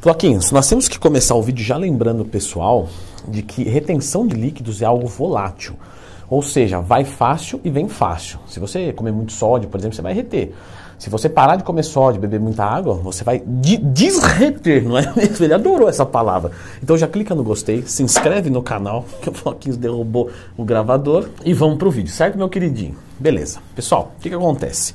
Floquinhos, nós temos que começar o vídeo já lembrando o pessoal de que retenção de líquidos é algo volátil. Ou seja, vai fácil e vem fácil. Se você comer muito sódio, por exemplo, você vai reter. Se você parar de comer sódio, beber muita água, você vai de desreter, não é mesmo? Ele adorou essa palavra. Então já clica no gostei, se inscreve no canal, que o Floquinhos derrubou o gravador, e vamos pro vídeo, certo, meu queridinho? Beleza. Pessoal, o que, que acontece?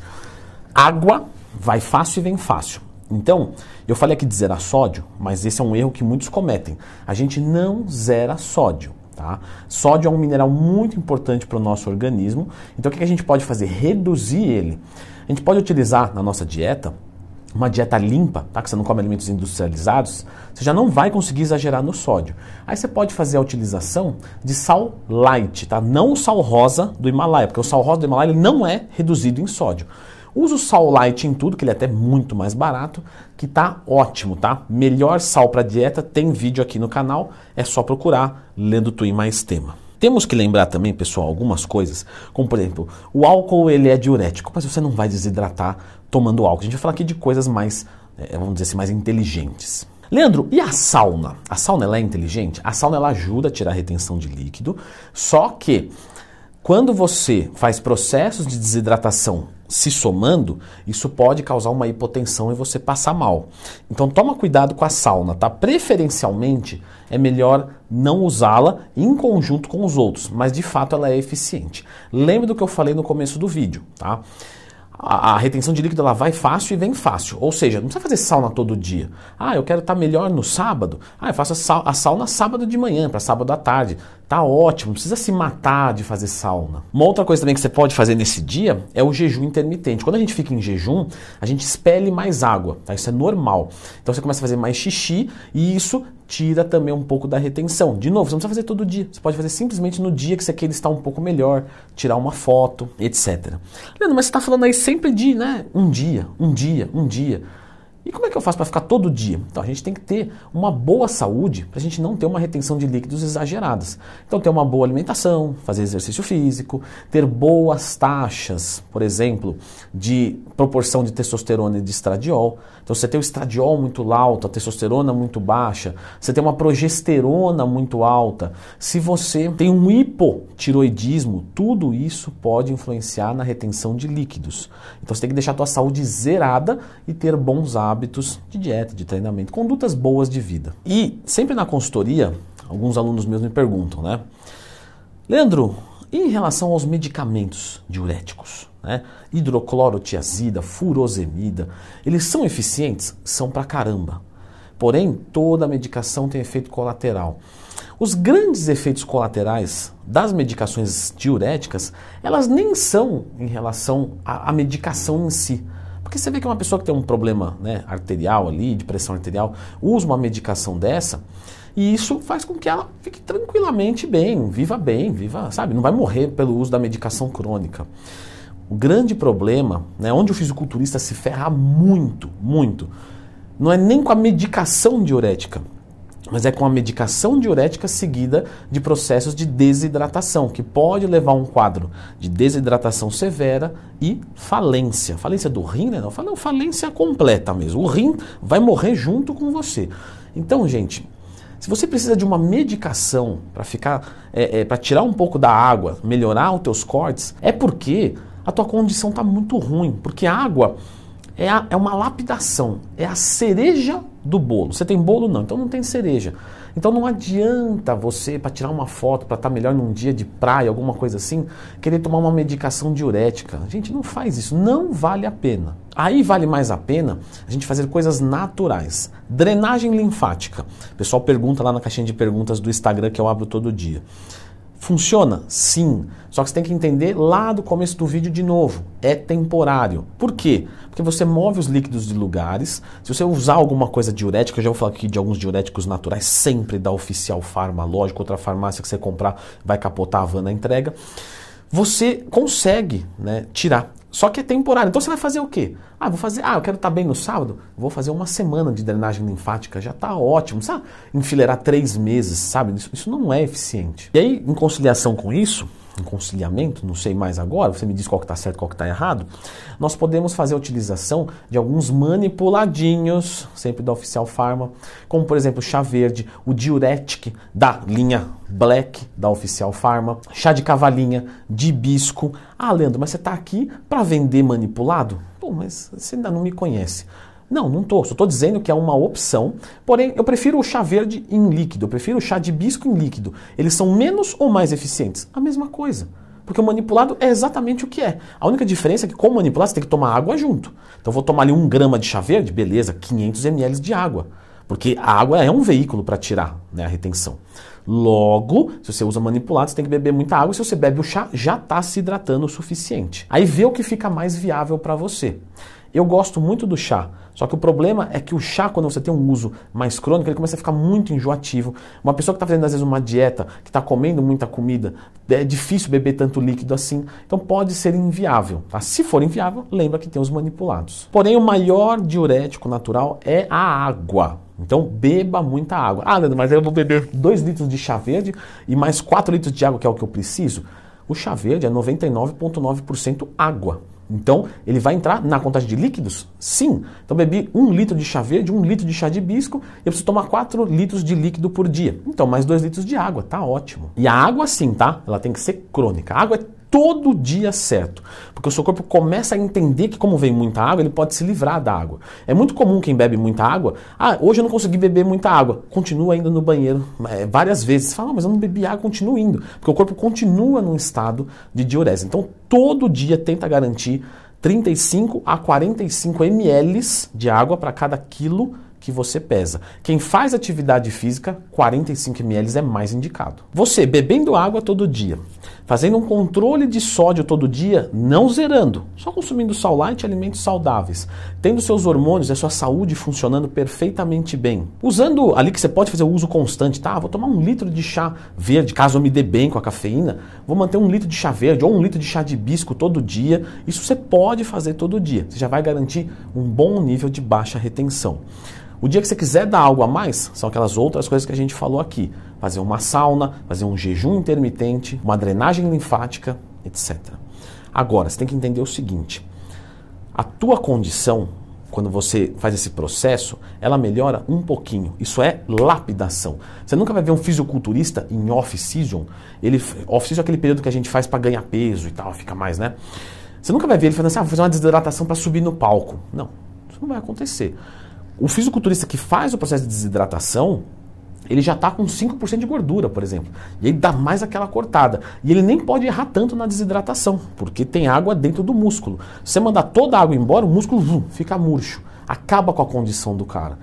Água vai fácil e vem fácil. Então, eu falei aqui de zerar sódio, mas esse é um erro que muitos cometem. A gente não zera sódio. Tá? Sódio é um mineral muito importante para o nosso organismo. Então, o que a gente pode fazer? Reduzir ele. A gente pode utilizar na nossa dieta uma dieta limpa, tá? que você não come alimentos industrializados, você já não vai conseguir exagerar no sódio. Aí você pode fazer a utilização de sal light, tá? não o sal rosa do Himalaia, porque o sal rosa do Himalaia ele não é reduzido em sódio. Usa o sal light em tudo, que ele é até muito mais barato, que tá ótimo, tá? Melhor sal para dieta, tem vídeo aqui no canal, é só procurar lendo Twin mais tema. Temos que lembrar também, pessoal, algumas coisas, como por exemplo, o álcool ele é diurético, mas você não vai desidratar tomando álcool. A gente vai falar aqui de coisas mais, é, vamos dizer assim, mais inteligentes. Leandro, e a sauna? A sauna ela é inteligente? A sauna ela ajuda a tirar a retenção de líquido, só que quando você faz processos de desidratação se somando, isso pode causar uma hipotensão e você passar mal. Então toma cuidado com a sauna, tá? Preferencialmente é melhor não usá-la em conjunto com os outros, mas de fato ela é eficiente. Lembre do que eu falei no começo do vídeo, tá? A, a, retenção de líquido ela vai fácil e vem fácil. Ou seja, não precisa fazer sauna todo dia. Ah, eu quero estar melhor no sábado. Ah, eu faço a, sauna sábado de manhã, para sábado à tarde. Tá ótimo, não precisa se matar de fazer sauna. Uma outra coisa também que você pode fazer nesse dia é o jejum intermitente. Quando a gente fica em jejum, a gente expele mais água, tá? Isso é normal. Então você começa a fazer mais xixi e isso tira também um pouco da retenção. De novo, você não precisa fazer todo dia. Você pode fazer simplesmente no dia que você quer estar um pouco melhor, tirar uma foto, etc. Leandro, mas você está falando aí sempre de, né, um dia, um dia, um dia. E como é que eu faço para ficar todo dia? Então a gente tem que ter uma boa saúde para a gente não ter uma retenção de líquidos exageradas. Então ter uma boa alimentação, fazer exercício físico, ter boas taxas, por exemplo, de proporção de testosterona e de estradiol. Então você tem o estradiol muito alto, a testosterona muito baixa, você tem uma progesterona muito alta. Se você tem um hipotiroidismo, tudo isso pode influenciar na retenção de líquidos. Então você tem que deixar a tua saúde zerada e ter bons hábitos hábitos de dieta, de treinamento, condutas boas de vida. E sempre na consultoria, alguns alunos meus me perguntam, né? Leandro, em relação aos medicamentos diuréticos, né? hidroclorotiazida, furosemida, eles são eficientes? São pra caramba. Porém, toda medicação tem efeito colateral. Os grandes efeitos colaterais das medicações diuréticas, elas nem são em relação à, à medicação em si, porque você vê que uma pessoa que tem um problema né, arterial ali, de pressão arterial, usa uma medicação dessa, e isso faz com que ela fique tranquilamente bem, viva bem, viva, sabe, não vai morrer pelo uso da medicação crônica. O grande problema, né, onde o fisiculturista se ferra muito, muito, não é nem com a medicação diurética, mas é com a medicação diurética seguida de processos de desidratação, que pode levar a um quadro de desidratação severa e falência. Falência do rim, né? Não, falência completa mesmo. O rim vai morrer junto com você. Então, gente, se você precisa de uma medicação para ficar, é, é, para tirar um pouco da água, melhorar os teus cortes, é porque a tua condição está muito ruim, porque a água é, a, é uma lapidação, é a cereja do bolo. Você tem bolo? Não, então não tem cereja. Então não adianta você, para tirar uma foto, para estar tá melhor num dia de praia, alguma coisa assim, querer tomar uma medicação diurética. Gente, não faz isso, não vale a pena. Aí vale mais a pena a gente fazer coisas naturais. Drenagem linfática. O pessoal pergunta lá na caixinha de perguntas do Instagram que eu abro todo dia. Funciona? Sim. Só que você tem que entender lá do começo do vídeo de novo. É temporário. Por quê? Porque você move os líquidos de lugares. Se você usar alguma coisa diurética, eu já vou falar aqui de alguns diuréticos naturais, sempre da Oficial Farma, lógico, outra farmácia que você comprar vai capotar a van na entrega. Você consegue né, tirar só que é temporário. Então você vai fazer o quê? Ah, vou fazer. Ah, eu quero estar bem no sábado. Vou fazer uma semana de drenagem linfática. Já está ótimo. Sabe? Enfileirar três meses, sabe? Isso, isso não é eficiente. E aí, em conciliação com isso, conciliamento, não sei mais agora, você me diz qual que está certo, qual que está errado, nós podemos fazer a utilização de alguns manipuladinhos, sempre da Oficial Pharma, como por exemplo chá verde, o diuretic da linha Black da Oficial Pharma, chá de cavalinha, de hibisco. Ah, Leandro, mas você está aqui para vender manipulado? Pô, mas você ainda não me conhece. Não, não estou. Só estou dizendo que é uma opção. Porém, eu prefiro o chá verde em líquido. Eu prefiro o chá de hibisco em líquido. Eles são menos ou mais eficientes? A mesma coisa. Porque o manipulado é exatamente o que é. A única diferença é que, com o manipulado, você tem que tomar água junto. Então, vou tomar ali um grama de chá verde, beleza, 500 ml de água. Porque a água é um veículo para tirar né, a retenção. Logo, se você usa manipulado, você tem que beber muita água. Se você bebe o chá, já está se hidratando o suficiente. Aí vê o que fica mais viável para você. Eu gosto muito do chá, só que o problema é que o chá, quando você tem um uso mais crônico, ele começa a ficar muito enjoativo. Uma pessoa que está fazendo, às vezes, uma dieta, que está comendo muita comida, é difícil beber tanto líquido assim. Então pode ser inviável. Tá? Se for inviável, lembra que tem os manipulados. Porém, o maior diurético natural é a água. Então beba muita água. Ah, Leandro, mas eu vou beber 2 litros de chá verde e mais 4 litros de água, que é o que eu preciso. O chá verde é 99,9% água. Então, ele vai entrar na contagem de líquidos? Sim. Então, bebi um litro de chá verde, um litro de chá de hibisco, eu preciso tomar 4 litros de líquido por dia. Então, mais 2 litros de água, tá ótimo. E a água, sim, tá? Ela tem que ser crônica. A água é todo dia certo. Porque o seu corpo começa a entender que, como vem muita água, ele pode se livrar da água. É muito comum quem bebe muita água. Ah, hoje eu não consegui beber muita água. Continua indo no banheiro é, várias vezes. Fala, ah, mas eu não bebi água, continua indo. Porque o corpo continua num estado de diurese. Então, todo dia tenta garantir 35 a 45 ml de água para cada quilo que você pesa. Quem faz atividade física, 45 ml é mais indicado. Você bebendo água todo dia, fazendo um controle de sódio todo dia, não zerando, só consumindo sal light alimentos saudáveis, tendo seus hormônios e a sua saúde funcionando perfeitamente bem. Usando ali que você pode fazer o uso constante, tá? Vou tomar um litro de chá verde, caso eu me dê bem com a cafeína, vou manter um litro de chá verde ou um litro de chá de hibisco todo dia. Isso você pode fazer todo dia. Você já vai garantir um bom nível de baixa retenção. O dia que você quiser dar algo a mais, são aquelas outras coisas que a gente falou aqui. Fazer uma sauna, fazer um jejum intermitente, uma drenagem linfática, etc. Agora, você tem que entender o seguinte: a tua condição, quando você faz esse processo, ela melhora um pouquinho. Isso é lapidação. Você nunca vai ver um fisiculturista em off-season. Ele, off-season é aquele período que a gente faz para ganhar peso e tal, fica mais, né? Você nunca vai ver ele falando assim, ah, vou fazer uma desidratação para subir no palco. Não, isso não vai acontecer. O fisiculturista que faz o processo de desidratação, ele já está com 5% de gordura, por exemplo. E ele dá mais aquela cortada. E ele nem pode errar tanto na desidratação, porque tem água dentro do músculo. Se você mandar toda a água embora, o músculo vum, fica murcho. Acaba com a condição do cara.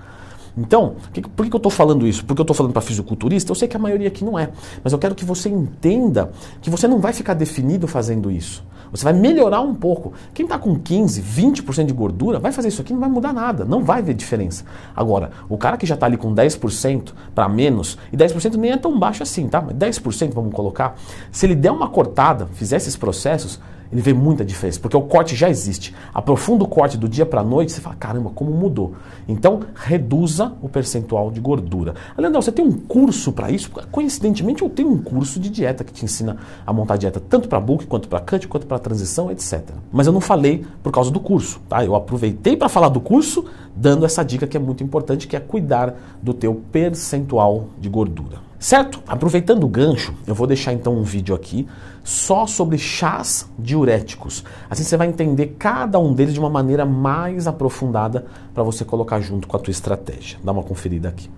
Então, por que eu estou falando isso? Porque eu estou falando para fisiculturista? Eu sei que a maioria aqui não é. Mas eu quero que você entenda que você não vai ficar definido fazendo isso. Você vai melhorar um pouco. Quem está com 15, 20% de gordura, vai fazer isso aqui, não vai mudar nada, não vai ver diferença. Agora, o cara que já está ali com 10% para menos, e 10% nem é tão baixo assim, tá? Mas 10% vamos colocar, se ele der uma cortada, fizer esses processos, ele vê muita diferença, porque o corte já existe. Aprofunda o corte do dia para a noite, você fala, caramba, como mudou. Então, reduza o percentual de gordura. Leandro, você tem um curso para isso? Coincidentemente, eu tenho um curso de dieta que te ensina a montar dieta tanto para bulk, quanto para cut, quanto para transição, etc. Mas eu não falei por causa do curso, tá? Eu aproveitei para falar do curso, dando essa dica que é muito importante, que é cuidar do teu percentual de gordura. Certo? Aproveitando o gancho, eu vou deixar então um vídeo aqui só sobre chás diuréticos. Assim você vai entender cada um deles de uma maneira mais aprofundada para você colocar junto com a tua estratégia. Dá uma conferida aqui.